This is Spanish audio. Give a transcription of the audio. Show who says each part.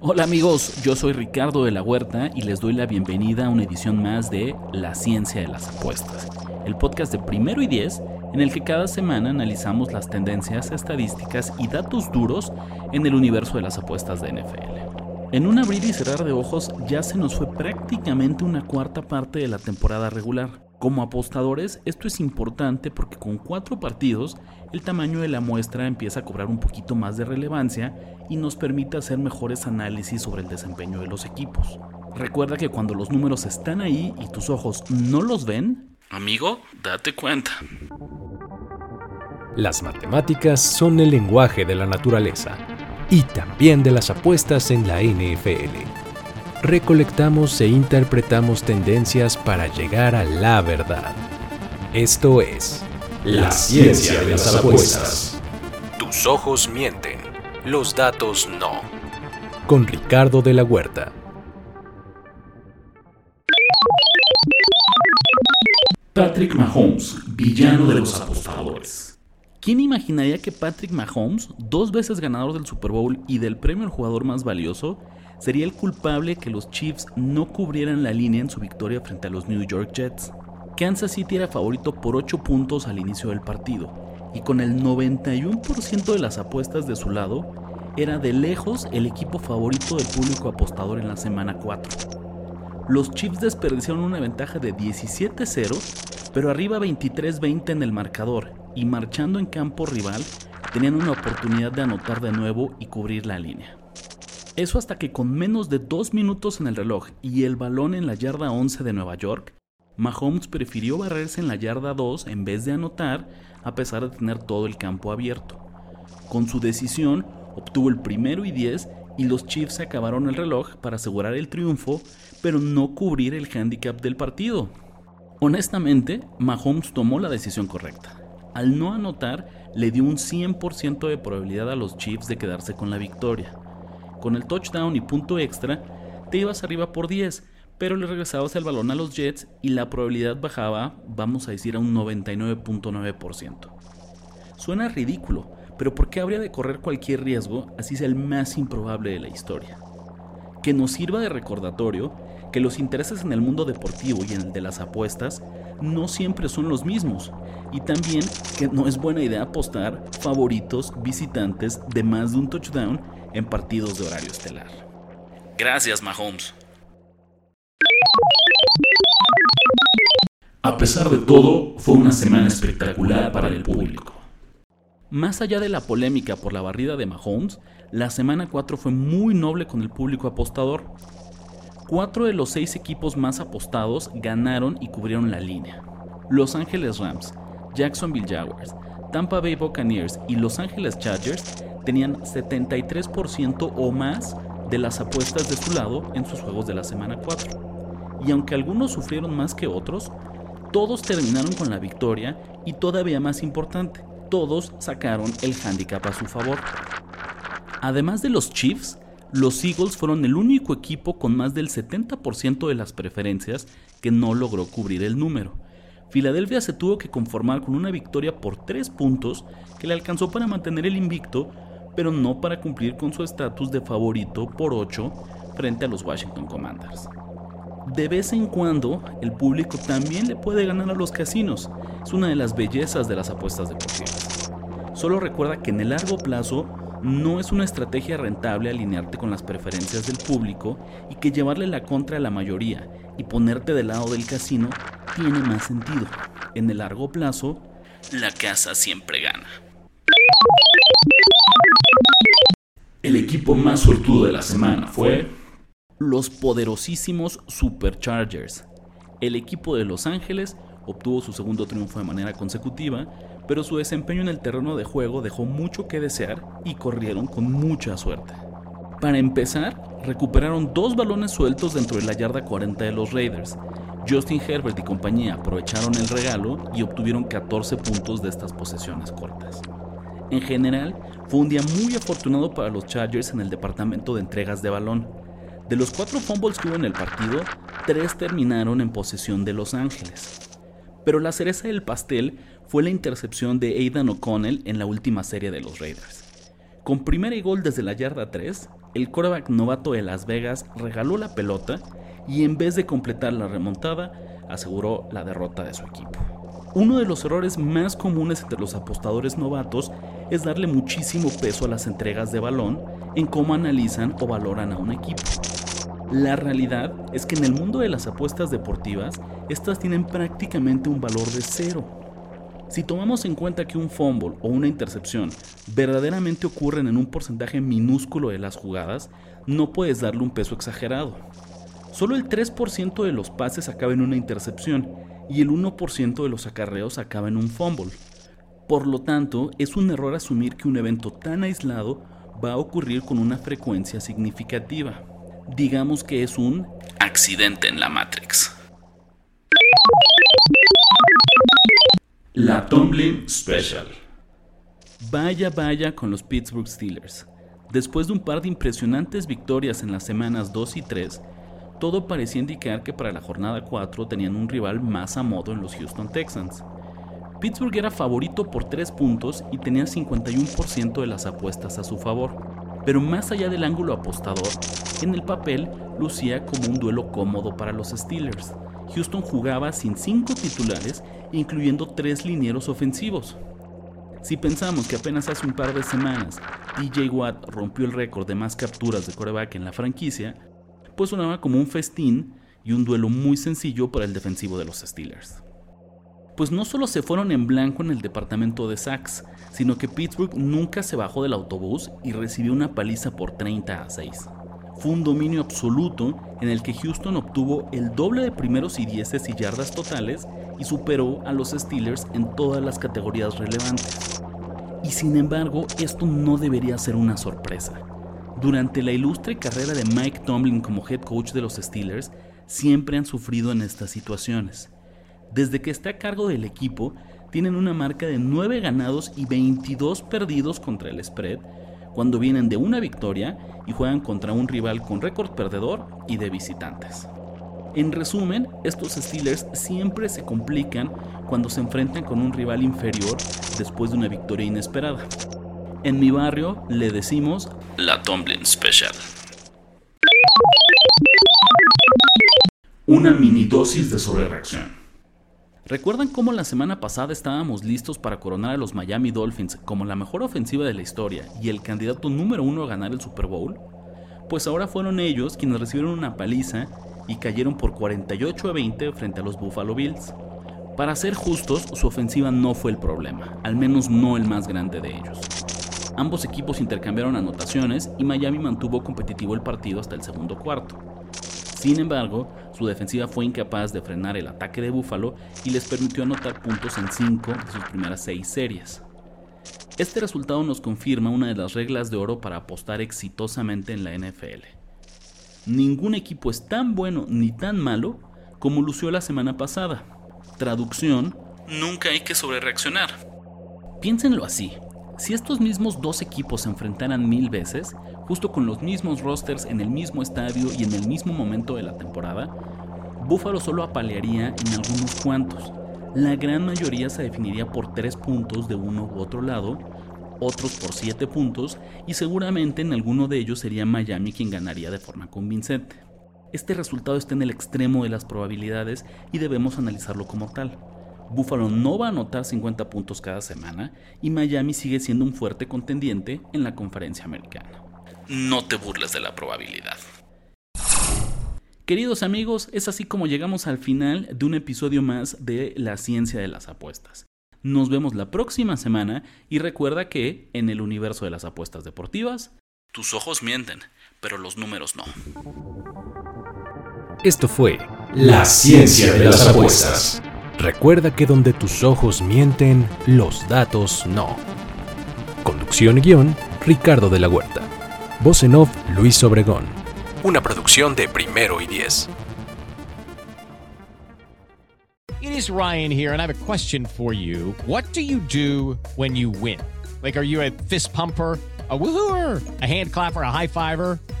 Speaker 1: Hola amigos, yo soy Ricardo de la Huerta y les doy la bienvenida a una edición más de La Ciencia de las Apuestas, el podcast de primero y diez en el que cada semana analizamos las tendencias, estadísticas y datos duros en el universo de las apuestas de NFL. En un abrir y cerrar de ojos ya se nos fue prácticamente una cuarta parte de la temporada regular. Como apostadores, esto es importante porque con cuatro partidos el tamaño de la muestra empieza a cobrar un poquito más de relevancia y nos permite hacer mejores análisis sobre el desempeño de los equipos. Recuerda que cuando los números están ahí y tus ojos no los ven, amigo, date cuenta.
Speaker 2: Las matemáticas son el lenguaje de la naturaleza y también de las apuestas en la NFL recolectamos e interpretamos tendencias para llegar a la verdad. Esto es
Speaker 3: la ciencia de las apuestas.
Speaker 2: Tus ojos mienten, los datos no. Con Ricardo de la Huerta.
Speaker 1: Patrick Mahomes, villano de los apostadores. ¿Quién imaginaría que Patrick Mahomes, dos veces ganador del Super Bowl y del premio al jugador más valioso, sería el culpable que los Chiefs no cubrieran la línea en su victoria frente a los New York Jets. Kansas City era favorito por 8 puntos al inicio del partido, y con el 91% de las apuestas de su lado, era de lejos el equipo favorito del público apostador en la semana 4. Los Chiefs desperdiciaron una ventaja de 17-0, pero arriba 23-20 en el marcador, y marchando en campo rival, tenían una oportunidad de anotar de nuevo y cubrir la línea. Eso hasta que con menos de dos minutos en el reloj y el balón en la yarda 11 de Nueva York, Mahomes prefirió barrerse en la yarda 2 en vez de anotar a pesar de tener todo el campo abierto. Con su decisión, obtuvo el primero y 10 y los Chiefs acabaron el reloj para asegurar el triunfo, pero no cubrir el handicap del partido. Honestamente, Mahomes tomó la decisión correcta. Al no anotar, le dio un 100% de probabilidad a los Chiefs de quedarse con la victoria. Con el touchdown y punto extra, te ibas arriba por 10, pero le regresabas el balón a los Jets y la probabilidad bajaba, vamos a decir, a un 99.9%. Suena ridículo, pero ¿por qué habría de correr cualquier riesgo así sea el más improbable de la historia? Que nos sirva de recordatorio que los intereses en el mundo deportivo y en el de las apuestas no siempre son los mismos, y también que no es buena idea apostar favoritos visitantes de más de un touchdown en partidos de horario estelar. Gracias, Mahomes.
Speaker 3: A pesar de todo, fue una semana espectacular para el público.
Speaker 1: Más allá de la polémica por la barrida de Mahomes, la semana 4 fue muy noble con el público apostador. Cuatro de los seis equipos más apostados ganaron y cubrieron la línea. Los Angeles Rams, Jacksonville Jaguars, Tampa Bay Buccaneers y Los Angeles Chargers tenían 73% o más de las apuestas de su lado en sus juegos de la semana 4. Y aunque algunos sufrieron más que otros, todos terminaron con la victoria y todavía más importante, todos sacaron el handicap a su favor. Además de los Chiefs, los Eagles fueron el único equipo con más del 70% de las preferencias que no logró cubrir el número. Filadelfia se tuvo que conformar con una victoria por 3 puntos que le alcanzó para mantener el invicto pero no para cumplir con su estatus de favorito por 8 frente a los Washington Commanders. De vez en cuando, el público también le puede ganar a los casinos. Es una de las bellezas de las apuestas deportivas. Solo recuerda que en el largo plazo no es una estrategia rentable alinearte con las preferencias del público y que llevarle la contra a la mayoría y ponerte del lado del casino tiene más sentido. En el largo plazo, la casa siempre gana.
Speaker 3: Equipo más suertudo de la semana fue
Speaker 1: los poderosísimos Superchargers. El equipo de Los Ángeles obtuvo su segundo triunfo de manera consecutiva, pero su desempeño en el terreno de juego dejó mucho que desear y corrieron con mucha suerte. Para empezar, recuperaron dos balones sueltos dentro de la yarda 40 de los Raiders. Justin Herbert y compañía aprovecharon el regalo y obtuvieron 14 puntos de estas posesiones cortas. En general, fue un día muy afortunado para los Chargers en el departamento de entregas de balón. De los cuatro fumbles que hubo en el partido, tres terminaron en posesión de Los Ángeles. Pero la cereza del pastel fue la intercepción de Aidan O'Connell en la última serie de los Raiders. Con primera y gol desde la yarda 3, el quarterback novato de Las Vegas regaló la pelota y en vez de completar la remontada, aseguró la derrota de su equipo. Uno de los errores más comunes entre los apostadores novatos es darle muchísimo peso a las entregas de balón en cómo analizan o valoran a un equipo. La realidad es que en el mundo de las apuestas deportivas, estas tienen prácticamente un valor de cero. Si tomamos en cuenta que un fumble o una intercepción verdaderamente ocurren en un porcentaje minúsculo de las jugadas, no puedes darle un peso exagerado. Solo el 3% de los pases acaba en una intercepción y el 1% de los acarreos acaba en un fumble. Por lo tanto, es un error asumir que un evento tan aislado va a ocurrir con una frecuencia significativa. Digamos que es un accidente en la Matrix.
Speaker 3: La Tomlin Special.
Speaker 1: Vaya, vaya con los Pittsburgh Steelers. Después de un par de impresionantes victorias en las semanas 2 y 3, todo parecía indicar que para la jornada 4 tenían un rival más a modo en los Houston Texans. Pittsburgh era favorito por 3 puntos y tenía 51% de las apuestas a su favor, pero más allá del ángulo apostador, en el papel lucía como un duelo cómodo para los Steelers. Houston jugaba sin 5 titulares incluyendo tres linieros ofensivos. Si pensamos que apenas hace un par de semanas DJ Watt rompió el récord de más capturas de coreback en la franquicia, pues sonaba como un festín y un duelo muy sencillo para el defensivo de los Steelers. Pues no solo se fueron en blanco en el departamento de sacks, sino que Pittsburgh nunca se bajó del autobús y recibió una paliza por 30 a 6 fue un dominio absoluto en el que Houston obtuvo el doble de primeros y dieces y yardas totales y superó a los Steelers en todas las categorías relevantes. Y sin embargo, esto no debería ser una sorpresa. Durante la ilustre carrera de Mike Tomlin como head coach de los Steelers, siempre han sufrido en estas situaciones. Desde que está a cargo del equipo, tienen una marca de 9 ganados y 22 perdidos contra el spread, cuando vienen de una victoria y juegan contra un rival con récord perdedor y de visitantes. En resumen, estos Steelers siempre se complican cuando se enfrentan con un rival inferior después de una victoria inesperada. En mi barrio le decimos la Tomlin Special.
Speaker 3: Una mini dosis de sobrereacción.
Speaker 1: ¿Recuerdan cómo la semana pasada estábamos listos para coronar a los Miami Dolphins como la mejor ofensiva de la historia y el candidato número uno a ganar el Super Bowl? Pues ahora fueron ellos quienes recibieron una paliza y cayeron por 48 a 20 frente a los Buffalo Bills. Para ser justos, su ofensiva no fue el problema, al menos no el más grande de ellos. Ambos equipos intercambiaron anotaciones y Miami mantuvo competitivo el partido hasta el segundo cuarto. Sin embargo, su defensiva fue incapaz de frenar el ataque de Buffalo y les permitió anotar puntos en 5 de sus primeras 6 series. Este resultado nos confirma una de las reglas de oro para apostar exitosamente en la NFL. Ningún equipo es tan bueno ni tan malo como lució la semana pasada. Traducción, nunca hay que sobrereaccionar. Piénsenlo así, si estos mismos dos equipos se enfrentaran mil veces, justo con los mismos rosters en el mismo estadio y en el mismo momento de la temporada, Buffalo solo apalearía en algunos cuantos. La gran mayoría se definiría por tres puntos de uno u otro lado, otros por siete puntos y seguramente en alguno de ellos sería Miami quien ganaría de forma convincente. Este resultado está en el extremo de las probabilidades y debemos analizarlo como tal. Buffalo no va a anotar 50 puntos cada semana y Miami sigue siendo un fuerte contendiente en la conferencia americana. No te burles de la probabilidad. Queridos amigos, es así como llegamos al final de un episodio más de La ciencia de las apuestas. Nos vemos la próxima semana y recuerda que en el universo de las apuestas deportivas, tus ojos mienten, pero los números no.
Speaker 2: Esto fue
Speaker 3: La ciencia de las apuestas.
Speaker 2: Recuerda que donde tus ojos mienten, los datos no. Conducción y guion, Ricardo de la Huerta. Voz en off, Luis Obregón. Una producción de Primero y Diez.
Speaker 4: It is Ryan here, and I have a question for you. What do you do when you win? Like, are you a fist pumper, a woohooer, a hand clapper, a high fiver?